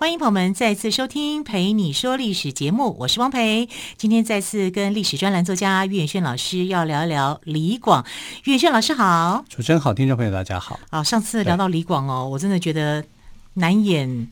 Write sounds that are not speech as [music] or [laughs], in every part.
欢迎朋友们再次收听《陪你说历史》节目，我是汪培。今天再次跟历史专栏作家岳远轩老师要聊一聊李广。岳远轩老师好，主持人好，听众朋友大家好。啊，上次聊到李广哦，我真的觉得难掩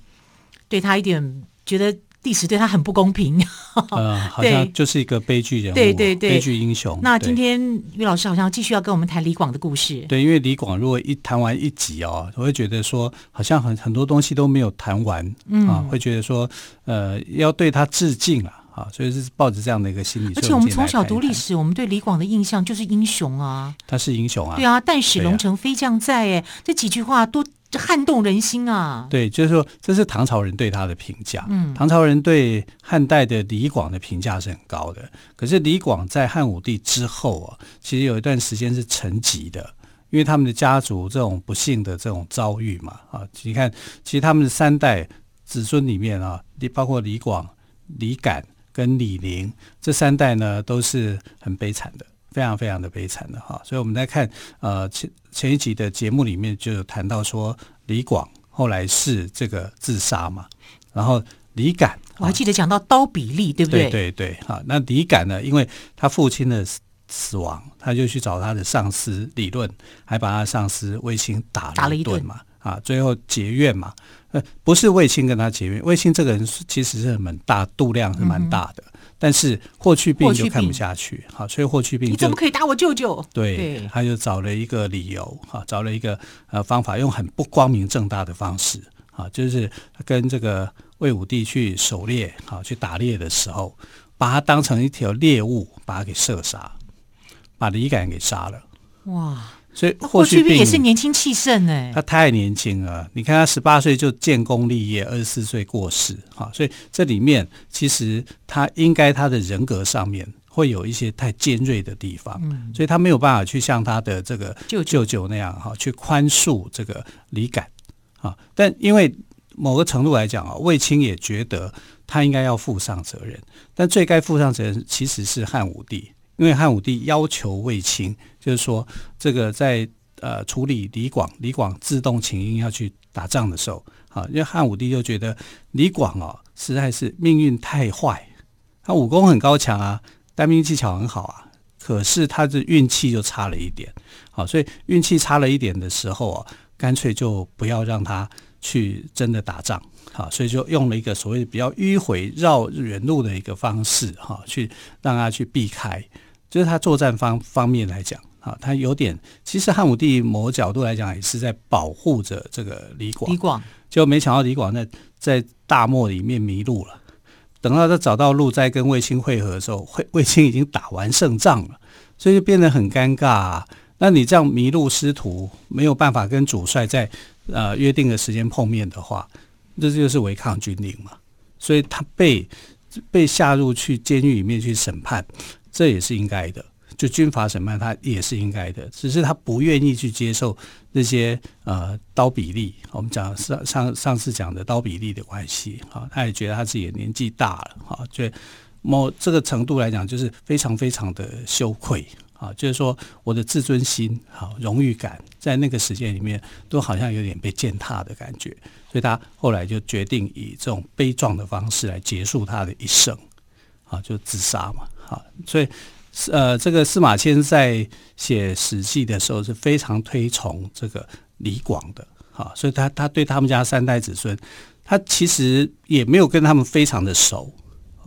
对他一点觉得。历史对他很不公平，[laughs] 呃，好像就是一个悲剧人物，对对对，悲剧英雄。那今天于老师好像继续要跟我们谈李广的故事，对，因为李广如果一谈完一集哦，我会觉得说好像很很多东西都没有谈完，嗯。啊，会觉得说呃要对他致敬啊，啊，所以是抱着这样的一个心理。而且我们从小读历史，我们对李广的印象就是英雄啊，他是英雄啊，对啊，但使龙城飞将在，哎，这几句话都。这撼动人心啊！对，就是说，这是唐朝人对他的评价。嗯，唐朝人对汉代的李广的评价是很高的。可是李广在汉武帝之后啊，其实有一段时间是沉寂的，因为他们的家族这种不幸的这种遭遇嘛。啊，你看，其实他们的三代子孙里面啊，包括李广、李敢跟李陵这三代呢，都是很悲惨的。非常非常的悲惨的哈，所以我们在看，呃，前前一集的节目里面就有谈到说，李广后来是这个自杀嘛，然后李敢，我还记得讲到刀比利，对不对？对对对，哈，那李敢呢，因为他父亲的死亡，他就去找他的上司理论，还把他上司卫青打了一顿。嘛，啊，最后结怨嘛，呃，不是卫青跟他结怨，卫青这个人其实是蛮大度量是蛮大的。嗯但是霍去病就看不下去，好，所以霍去病你怎么可以打我舅舅？对，对他就找了一个理由，哈，找了一个呃方法，用很不光明正大的方式，啊，就是跟这个魏武帝去狩猎，好，去打猎的时候，把他当成一条猎物，把他给射杀，把李敢给杀了。哇！所以霍去病也是年轻气盛哎，他太年轻了。你看他十八岁就建功立业，二十四岁过世，哈，所以这里面其实他应该他的人格上面会有一些太尖锐的地方，所以他没有办法去像他的这个舅舅那样哈，去宽恕这个李敢啊。但因为某个程度来讲啊，卫青也觉得他应该要负上责任，但最该负上责任其实是汉武帝。因为汉武帝要求卫青，就是说，这个在呃处理李广，李广自动请缨要去打仗的时候，啊，因为汉武帝就觉得李广哦，实在是命运太坏，他武功很高强啊，单兵技巧很好啊，可是他的运气就差了一点，好，所以运气差了一点的时候啊，干脆就不要让他去真的打仗。好，所以就用了一个所谓比较迂回绕远路的一个方式，哈，去让他去避开。就是他作战方方面来讲，啊，他有点其实汉武帝某角度来讲也是在保护着这个李广。李广就没想到李广在在大漠里面迷路了。等到他找到路，再跟卫青会合的时候，卫 [laughs] 卫青已经打完胜仗了，所以就变得很尴尬啊。那你这样迷路失途，没有办法跟主帅在呃约定的时间碰面的话，这就是违抗军令嘛。所以他被被下入去监狱里面去审判。这也是应该的，就军法审判他也是应该的，只是他不愿意去接受那些呃刀比例。我们讲上上上次讲的刀比例的关系，哈，他也觉得他自己年纪大了，哈，就某这个程度来讲，就是非常非常的羞愧，啊，就是说我的自尊心、好荣誉感，在那个时间里面都好像有点被践踏的感觉，所以他后来就决定以这种悲壮的方式来结束他的一生，啊，就自杀嘛。好，所以，呃，这个司马迁在写《史记》的时候是非常推崇这个李广的，好，所以他他对他们家三代子孙，他其实也没有跟他们非常的熟，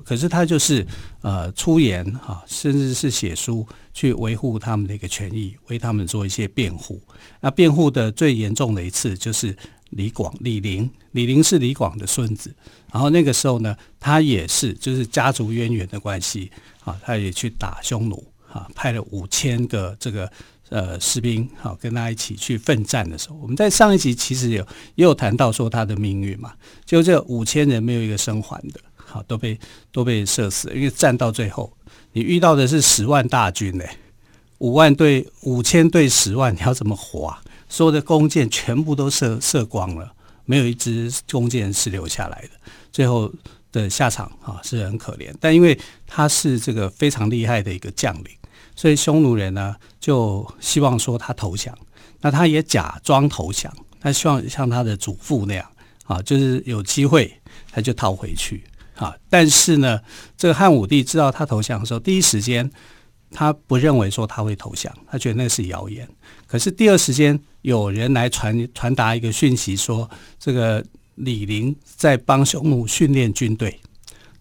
可是他就是呃出言哈，甚至是写书去维护他们的一个权益，为他们做一些辩护。那辩护的最严重的一次就是。李广、李陵，李陵是李广的孙子，然后那个时候呢，他也是就是家族渊源的关系他也去打匈奴啊，派了五千个这个呃士兵好跟他一起去奋战的时候，我们在上一集其实有也有谈到说他的命运嘛，就这五千人没有一个生还的，好都被都被射死，因为战到最后，你遇到的是十万大军嘞，五万对五千对十万，你要怎么活啊？所有的弓箭全部都射射光了，没有一支弓箭是留下来的。最后的下场啊是很可怜，但因为他是这个非常厉害的一个将领，所以匈奴人呢就希望说他投降。那他也假装投降，他希望像他的祖父那样啊，就是有机会他就逃回去啊。但是呢，这个汉武帝知道他投降的时候，第一时间。他不认为说他会投降，他觉得那是谣言。可是第二时间有人来传传达一个讯息，说这个李陵在帮匈奴训练军队，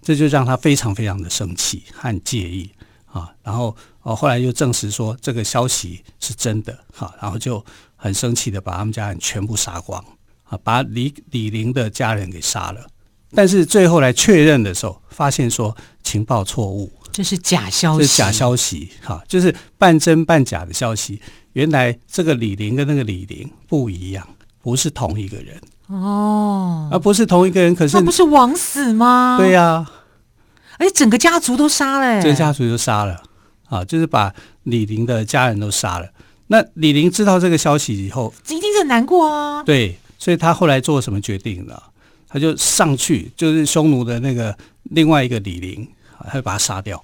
这就让他非常非常的生气和介意啊。然后哦，后来又证实说这个消息是真的哈，然后就很生气的把他们家人全部杀光啊，把李李陵的家人给杀了。但是最后来确认的时候，发现说情报错误。这是假消息，这是假消息，哈，就是半真半假的消息。原来这个李陵跟那个李陵不一样，不是同一个人哦，而不是同一个人。可是那不是枉死吗？对呀、啊，而且整个家族都杀了，整个家族都杀了啊，就是把李陵的家人都杀了。那李陵知道这个消息以后，一定是很难过啊。对，所以他后来做什么决定呢？他就上去，就是匈奴的那个另外一个李陵，他就把他杀掉。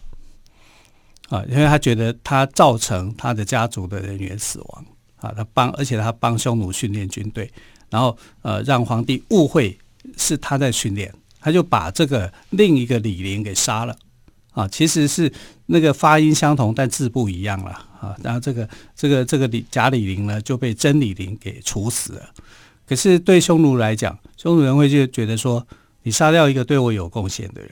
啊，因为他觉得他造成他的家族的人员死亡啊，他帮，而且他帮匈奴训练军队，然后呃，让皇帝误会是他在训练，他就把这个另一个李陵给杀了啊，其实是那个发音相同，但字不一样了啊，然后这个这个这个李假李陵呢就被真李陵给处死了。可是对匈奴来讲，匈奴人会就觉得说，你杀掉一个对我有贡献的人，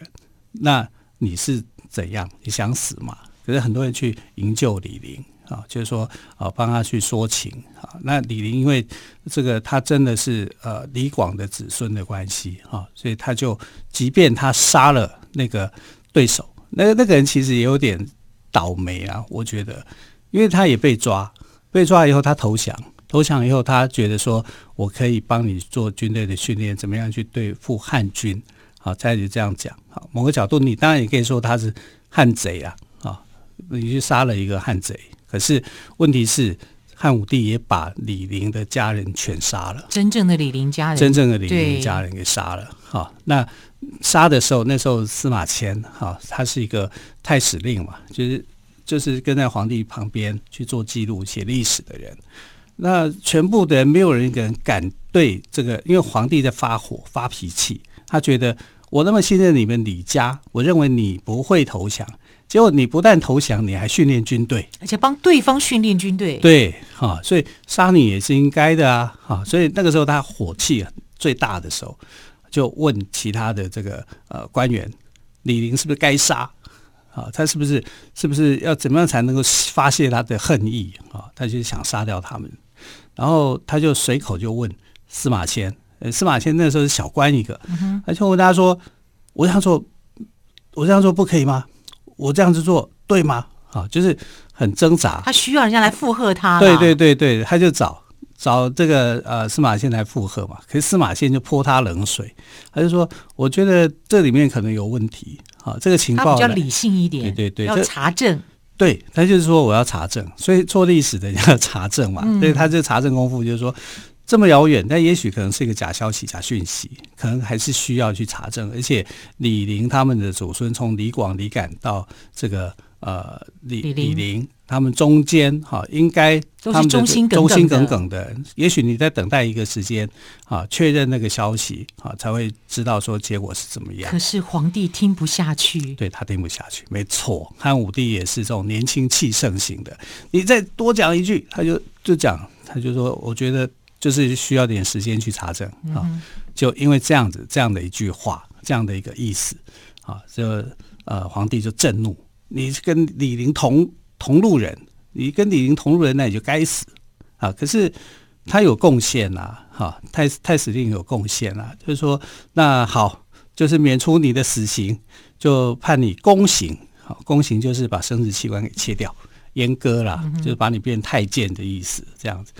那你是怎样？你想死吗？可是很多人去营救李陵啊，就是说啊，帮他去说情啊。那李陵因为这个他真的是呃李广的子孙的关系啊，所以他就即便他杀了那个对手，那那个人其实也有点倒霉啊，我觉得，因为他也被抓，被抓以后他投降，投降以后他觉得说我可以帮你做军队的训练，怎么样去对付汉军啊？再就这样讲啊，某个角度你当然也可以说他是汉贼啊啊。你去杀了一个汉贼，可是问题是汉武帝也把李陵的家人全杀了，真正的李陵家人，真正的李陵家人给杀了。好，那杀的时候，那时候司马迁哈，他是一个太史令嘛，就是就是跟在皇帝旁边去做记录、写历史的人。那全部的人没有人一个人敢对这个，因为皇帝在发火、发脾气，他觉得我那么信任你们李家，我认为你不会投降。结果你不但投降，你还训练军队，而且帮对方训练军队。对，哈，所以杀你也是应该的啊，哈，所以那个时候他火气最大的时候，就问其他的这个呃官员，李陵是不是该杀？啊，他是不是是不是要怎么样才能够发泄他的恨意啊？他就想杀掉他们，然后他就随口就问司马迁，呃，司马迁那时候是小官一个，他就问他说：“我这样做，我这样做不可以吗？”我这样子做对吗？啊，就是很挣扎。他需要人家来附和他。对对对对，他就找找这个呃司马迁来附和嘛。可是司马迁就泼他冷水，他就说：“我觉得这里面可能有问题。啊，这个情报他比较理性一点。对对对，要查证。对，他就是说我要查证，所以做历史的人要查证嘛。所以他这查证功夫就是说。”这么遥远，但也许可能是一个假消息、假讯息，可能还是需要去查证。而且李陵他们的祖孙，从李广、李敢到这个呃李李陵，他们中间哈，应该他们忠心忠心耿耿的。也许你在等待一个时间啊，确认那个消息啊，才会知道说结果是怎么样。可是皇帝听不下去，对他听不下去，没错。汉武帝也是这种年轻气盛型的，你再多讲一句，他就就讲，他就说，我觉得。就是需要点时间去查证啊，就因为这样子这样的一句话，这样的一个意思啊，就呃皇帝就震怒，你跟李陵同同路人，你跟李陵同路人，那你就该死啊！可是他有贡献呐，哈，太太史令有贡献啊，就是说那好，就是免除你的死刑，就判你宫刑，好，宫刑就是把生殖器官给切掉，阉割啦，就是把你变太监的意思，这样子。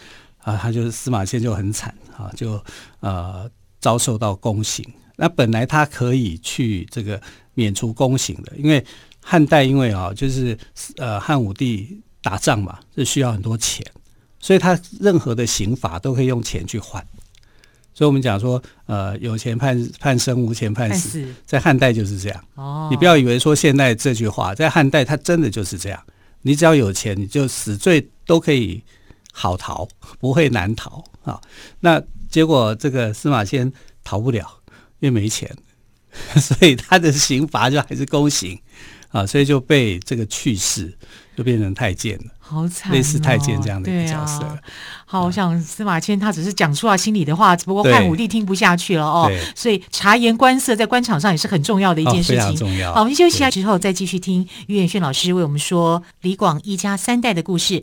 啊，他就是司马迁就很惨啊，就呃遭受到宫刑。那本来他可以去这个免除宫刑的，因为汉代因为啊，就是呃汉武帝打仗嘛，是需要很多钱，所以他任何的刑罚都可以用钱去换。所以我们讲说，呃，有钱判判生，无钱判死，在汉代就是这样。哦，你不要以为说现在这句话在汉代，它真的就是这样。你只要有钱，你就死罪都可以好逃，[laughs] 不会难逃啊。那结果这个司马迁逃不了，因为没钱，[laughs] 所以他的刑罚就还是宫刑啊，所以就被这个去世。就变成太监了，好惨，类似太监这样的一个角色。啊、好，我想司马迁他只是讲出了心里的话，只不过汉武帝听不下去了哦。所以察言观色在官场上也是很重要的一件事情。哦、重要。好，我们休息一下之后再继续听于远炫老师为我们说李广一家三代的故事。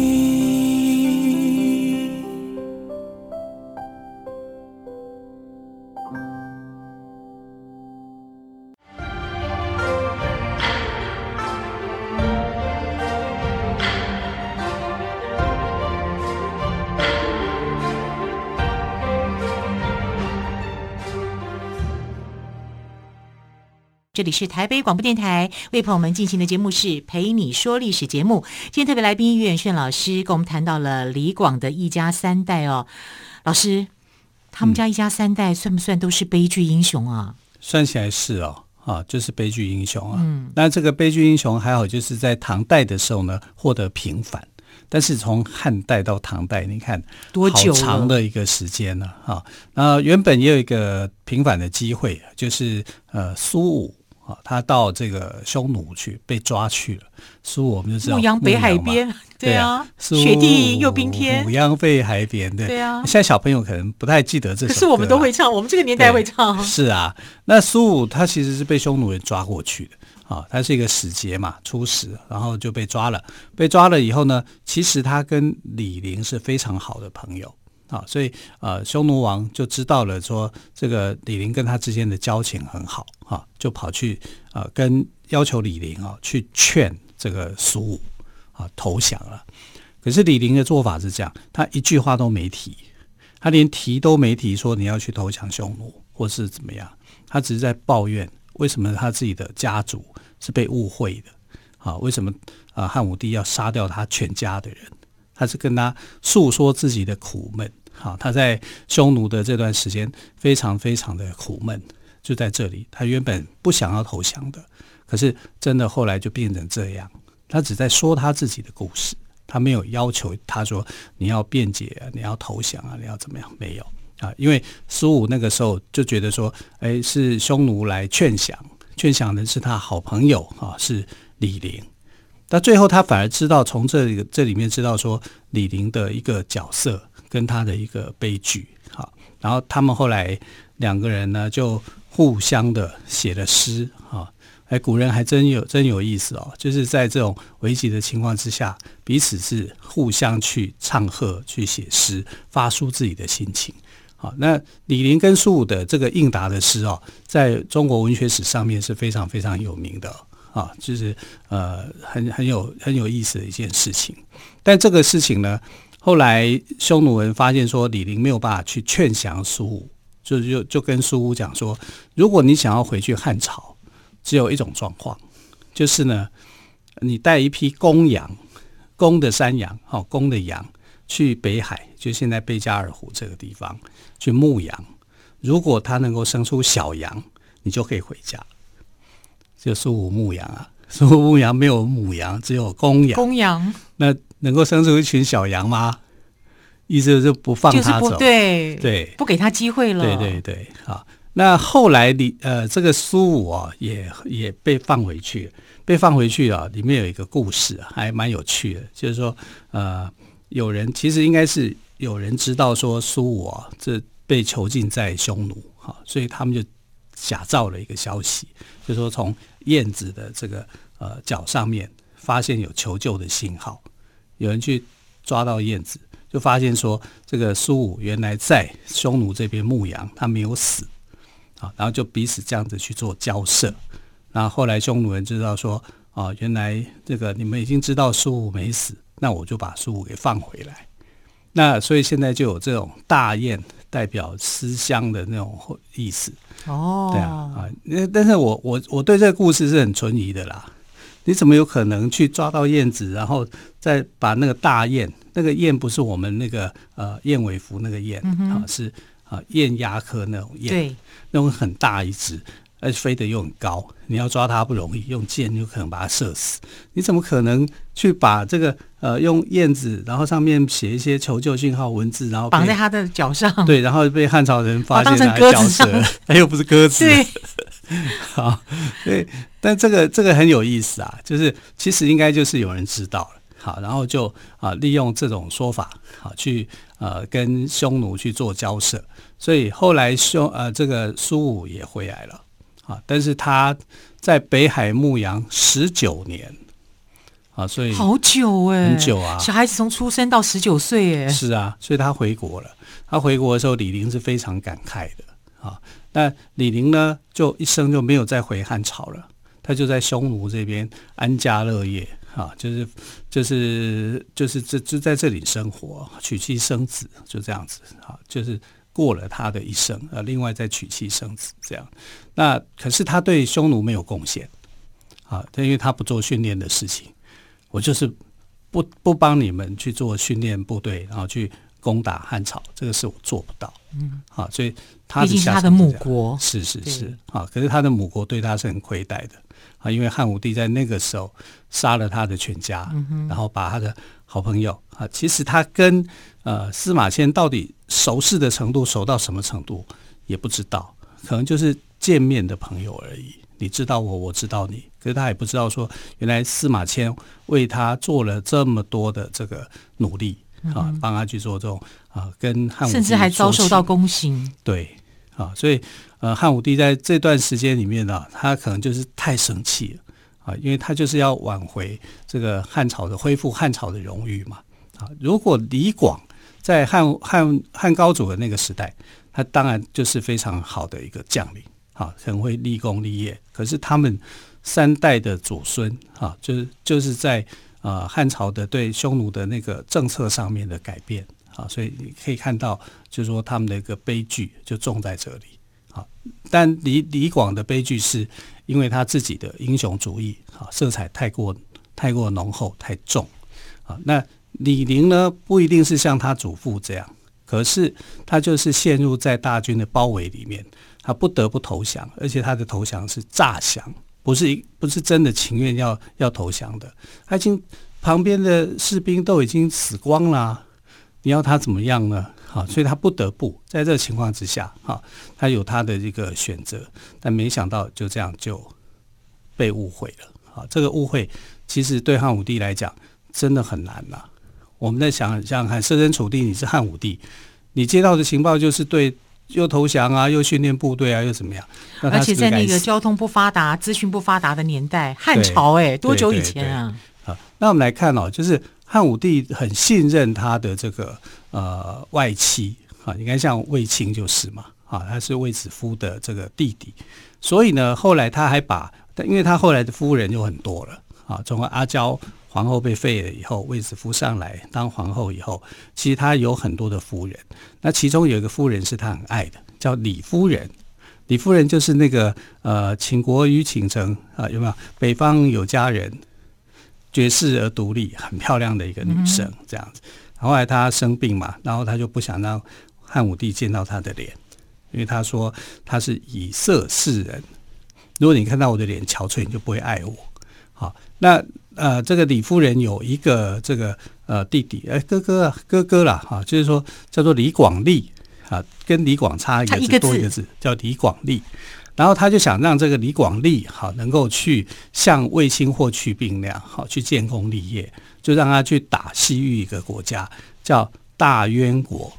这里是台北广播电台为朋友们进行的节目是陪你说历史节目。今天特别来宾于远炫老师跟我们谈到了李广的一家三代哦。老师，他们家一家三代算不算都是悲剧英雄啊？算起来是哦，啊，就是悲剧英雄啊。嗯，那这个悲剧英雄还好，就是在唐代的时候呢获得平反。但是从汉代到唐代，你看多久？好长的一个时间呢？啊，那原本也有一个平反的机会，就是呃苏武。他到这个匈奴去被抓去了，苏武我们就知道牧羊北海边，[laughs] 对啊，雪地又冰天，牧羊北海边，对，对啊。现在小朋友可能不太记得这首歌，可是我们都会唱，我们这个年代会唱。是啊，那苏武他其实是被匈奴人抓过去的啊，他是一个使节嘛，出使，然后就被抓了。被抓了以后呢，其实他跟李陵是非常好的朋友。啊，所以呃，匈奴王就知道了，说这个李陵跟他之间的交情很好，哈，就跑去呃跟要求李陵啊去劝这个苏武啊投降了。可是李陵的做法是这样，他一句话都没提，他连提都没提，说你要去投降匈奴或是怎么样，他只是在抱怨为什么他自己的家族是被误会的，啊，为什么啊汉武帝要杀掉他全家的人？他是跟他诉说自己的苦闷。好，他在匈奴的这段时间非常非常的苦闷，就在这里。他原本不想要投降的，可是真的后来就变成这样。他只在说他自己的故事，他没有要求他说你要辩解啊，你要投降啊，你要怎么样？没有啊，因为苏武那个时候就觉得说，哎，是匈奴来劝降，劝降的是他好朋友啊，是李陵。但最后他反而知道从这里这里面知道说李陵的一个角色。跟他的一个悲剧，好，然后他们后来两个人呢，就互相的写了诗，啊，哎，古人还真有真有意思哦，就是在这种危急的情况之下，彼此是互相去唱和，去写诗，发抒自己的心情，好，那李陵跟苏武的这个应答的诗哦，在中国文学史上面是非常非常有名的啊，就是呃，很很有很有意思的一件事情，但这个事情呢。后来匈奴人发现说李陵没有办法去劝降苏武，就就就跟苏武讲说，如果你想要回去汉朝，只有一种状况，就是呢，你带一批公羊，公的山羊，好，公的羊去北海，就现在贝加尔湖这个地方去牧羊，如果它能够生出小羊，你就可以回家。就苏武牧羊啊，[laughs] 苏武牧羊没有母羊，只有公羊。公羊那。能够生出一群小羊吗？意思就是不放他走，对对，不给他机会了。对对对，好。那后来李呃，这个苏武啊，也也被放回去，被放回去啊。里面有一个故事，还蛮有趣的，就是说呃，有人其实应该是有人知道说苏武啊，这被囚禁在匈奴，哈，所以他们就假造了一个消息，就是说从燕子的这个呃脚上面发现有求救的信号。有人去抓到燕子，就发现说这个苏武原来在匈奴这边牧羊，他没有死啊，然后就彼此这样子去做交涉。那后后来匈奴人知道说啊，原来这个你们已经知道苏武没死，那我就把苏武给放回来。那所以现在就有这种大雁代表思乡的那种意思哦，对啊啊，那但是我我我对这个故事是很存疑的啦。你怎么有可能去抓到燕子，然后再把那个大雁，那个雁不是我们那个呃燕尾服那个雁、嗯、啊，是啊雁鸭科那种雁，那种很大一只。而且飞得又很高，你要抓它不容易，用箭有可能把它射死。你怎么可能去把这个呃用燕子，然后上面写一些求救信号文字，然后绑在它的脚上？对，然后被汉朝人发现，当成鸽子，它又不是鸽子。对，[laughs] 好，对，但这个这个很有意思啊，就是其实应该就是有人知道了，好，然后就啊利用这种说法，好去呃跟匈奴去做交涉，所以后来匈呃这个苏武也回来了。啊！但是他在北海牧羊十九年，啊，所以好久哎，很久啊！小孩子从出生到十九岁，哎，是啊，所以他回国了。他回国的时候，李陵是非常感慨的啊。那李陵呢，就一生就没有再回汉朝了，他就在匈奴这边安家乐业啊，就是就是就是这就在这里生活，娶妻生子，就这样子啊，就是。过了他的一生，呃，另外再娶妻生子这样。那可是他对匈奴没有贡献，啊，因为他不做训练的事情，我就是不不帮你们去做训练部队，然后去攻打汉朝，这个是我做不到。嗯，啊，所以他是他的母国，是是是，啊，可是他的母国对他是很亏待的，啊，因为汉武帝在那个时候杀了他的全家，嗯，然后把他的好朋友，啊，其实他跟呃司马迁到底。熟识的程度熟到什么程度也不知道，可能就是见面的朋友而已。你知道我，我知道你，可是他也不知道说，原来司马迁为他做了这么多的这个努力啊，帮他去做这种啊，跟汉武帝甚至还遭受到宫刑。对啊，所以呃，汉武帝在这段时间里面呢，他可能就是太生气了啊，因为他就是要挽回这个汉朝的恢复汉朝的荣誉嘛啊。如果李广。在汉汉汉高祖的那个时代，他当然就是非常好的一个将领，啊，很会立功立业。可是他们三代的祖孙，啊，就是就是在呃汉朝的对匈奴的那个政策上面的改变，啊，所以你可以看到，就是说他们的一个悲剧就重在这里，啊。但李李广的悲剧是因为他自己的英雄主义，啊，色彩太过太过浓厚太重，啊，那。李陵呢，不一定是像他祖父这样，可是他就是陷入在大军的包围里面，他不得不投降，而且他的投降是诈降，不是一不是真的情愿要要投降的。他已经旁边的士兵都已经死光了，你要他怎么样呢？好，所以他不得不在这个情况之下，哈，他有他的一个选择，但没想到就这样就被误会了。好，这个误会其实对汉武帝来讲真的很难呐。我们在想想看，设身处地，你是汉武帝，你接到的情报就是对，又投降啊，又训练部队啊，又怎么样？而且在那个交通不发达、资讯不发达的年代，汉朝哎，多久以前啊？好，那我们来看哦，就是汉武帝很信任他的这个呃外戚啊，你看像卫青就是嘛，啊，他是卫子夫的这个弟弟，所以呢，后来他还把，因为他后来的夫人就很多了啊，从阿娇。皇后被废了以后，卫子夫上来当皇后以后，其实他有很多的夫人。那其中有一个夫人是他很爱的，叫李夫人。李夫人就是那个呃，倾国与倾城啊，有没有？北方有佳人，绝世而独立，很漂亮的一个女生，这样子。后来她生病嘛，然后她就不想让汉武帝见到她的脸，因为她说她是以色侍人。如果你看到我的脸憔悴，你就不会爱我。好，那。呃，这个李夫人有一个这个呃弟弟，哎，哥哥啊，哥哥啦，哈，就是说叫做李广利啊，跟李广差一个字，多一个字，叫李广利。然后他就想让这个李广利好能够去向卫青霍去病那样好去建功立业，就让他去打西域一个国家叫大渊国。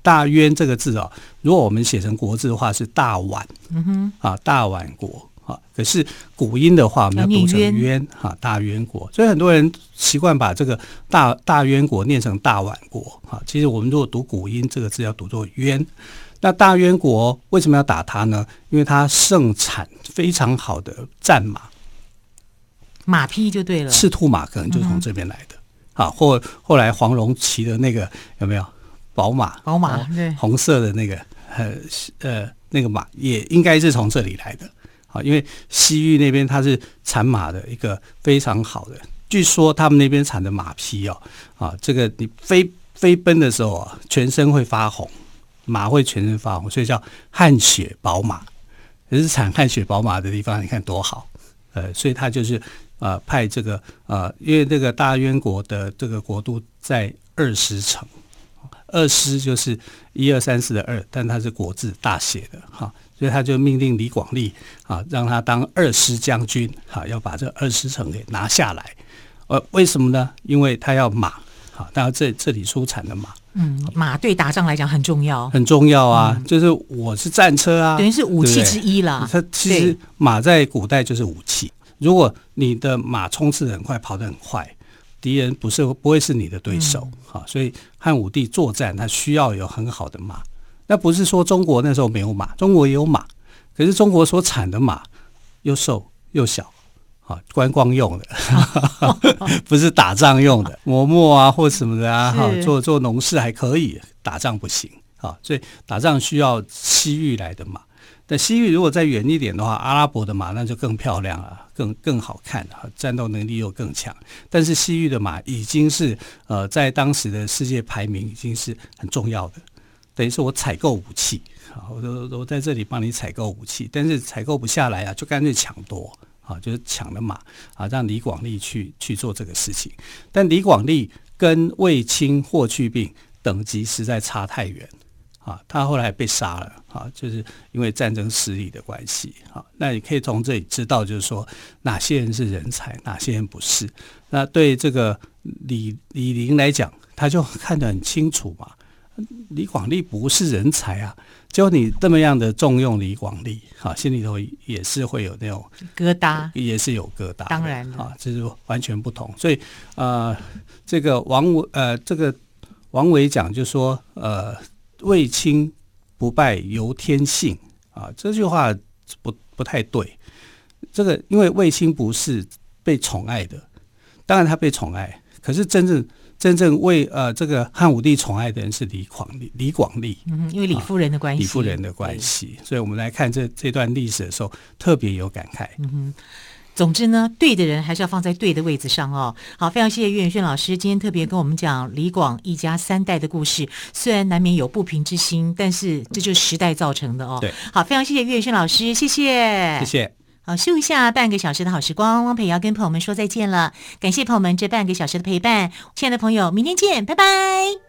大渊这个字啊，如果我们写成国字的话是大宛，嗯哼，啊大宛国。啊。可是古音的话，我们要读成渊哈，大渊国。所以很多人习惯把这个大大渊国念成大宛国哈。其实我们如果读古音，这个字要读作渊。那大渊国为什么要打它呢？因为它盛产非常好的战马，马匹就对了。赤兔马可能就从这边来的。啊、嗯，或后来黄蓉骑的那个有没有宝马？宝马对，红色的那个呃呃那个马也应该是从这里来的。啊，因为西域那边它是产马的一个非常好的，据说他们那边产的马匹哦，啊，这个你飞飞奔的时候啊，全身会发红。马会全身发红，所以叫汗血宝马。也是产汗血宝马的地方，你看多好。呃，所以他就是呃派这个呃，因为这个大渊国的这个国都在二十城，二师就是一二三四的二，但它是国字大写的哈，所以他就命令李广利啊，让他当二师将军，哈，要把这二师城给拿下来。呃，为什么呢？因为他要马，好，当然这这里出产的马。嗯，马对打仗来讲很重要，很重要啊！嗯、就是我是战车啊，等于是武器之一啦。它其实马在古代就是武器。如果你的马冲刺很快，跑得很快，敌人不是不会是你的对手。哈、嗯，所以汉武帝作战，他需要有很好的马。那不是说中国那时候没有马，中国也有马，可是中国所产的马又瘦又小。啊，观光用的，[laughs] 不是打仗用的，磨墨啊或什么的啊，哈，做做农事还可以，打仗不行啊。所以打仗需要西域来的马。但西域如果再远一点的话，阿拉伯的马那就更漂亮了，更更好看啊，战斗能力又更强。但是西域的马已经是呃，在当时的世界排名已经是很重要的，等于是我采购武器，我我在这里帮你采购武器，但是采购不下来啊，就干脆抢夺。啊，就是抢了马啊，让李广利去去做这个事情。但李广利跟卫青、霍去病等级实在差太远啊，他后来被杀了啊，就是因为战争失利的关系啊。那你可以从这里知道，就是说哪些人是人才，哪些人不是。那对这个李李陵来讲，他就看得很清楚嘛。李广利不是人才啊！就你这么样的重用李广利，哈，心里头也是会有那种疙瘩，也是有疙瘩。当然啊，这是完全不同。所以，呃，这个王维，呃，这个王维讲就说，呃，卫青不败由天性啊，这句话不不太对。这个因为卫青不是被宠爱的，当然他被宠爱，可是真正。真正为呃这个汉武帝宠爱的人是李广利，李广利，嗯，因为李夫人的关系，啊、李夫人的关系，所以我们来看这这段历史的时候，特别有感慨。嗯哼，总之呢，对的人还是要放在对的位置上哦。好，非常谢谢岳远轩老师今天特别跟我们讲李广一家三代的故事，虽然难免有不平之心，但是这就是时代造成的哦。对，好，非常谢谢岳远轩老师，谢谢，谢谢。好，休一下半个小时的好时光，汪蓓要跟朋友们说再见了。感谢朋友们这半个小时的陪伴，亲爱的朋友，明天见，拜拜。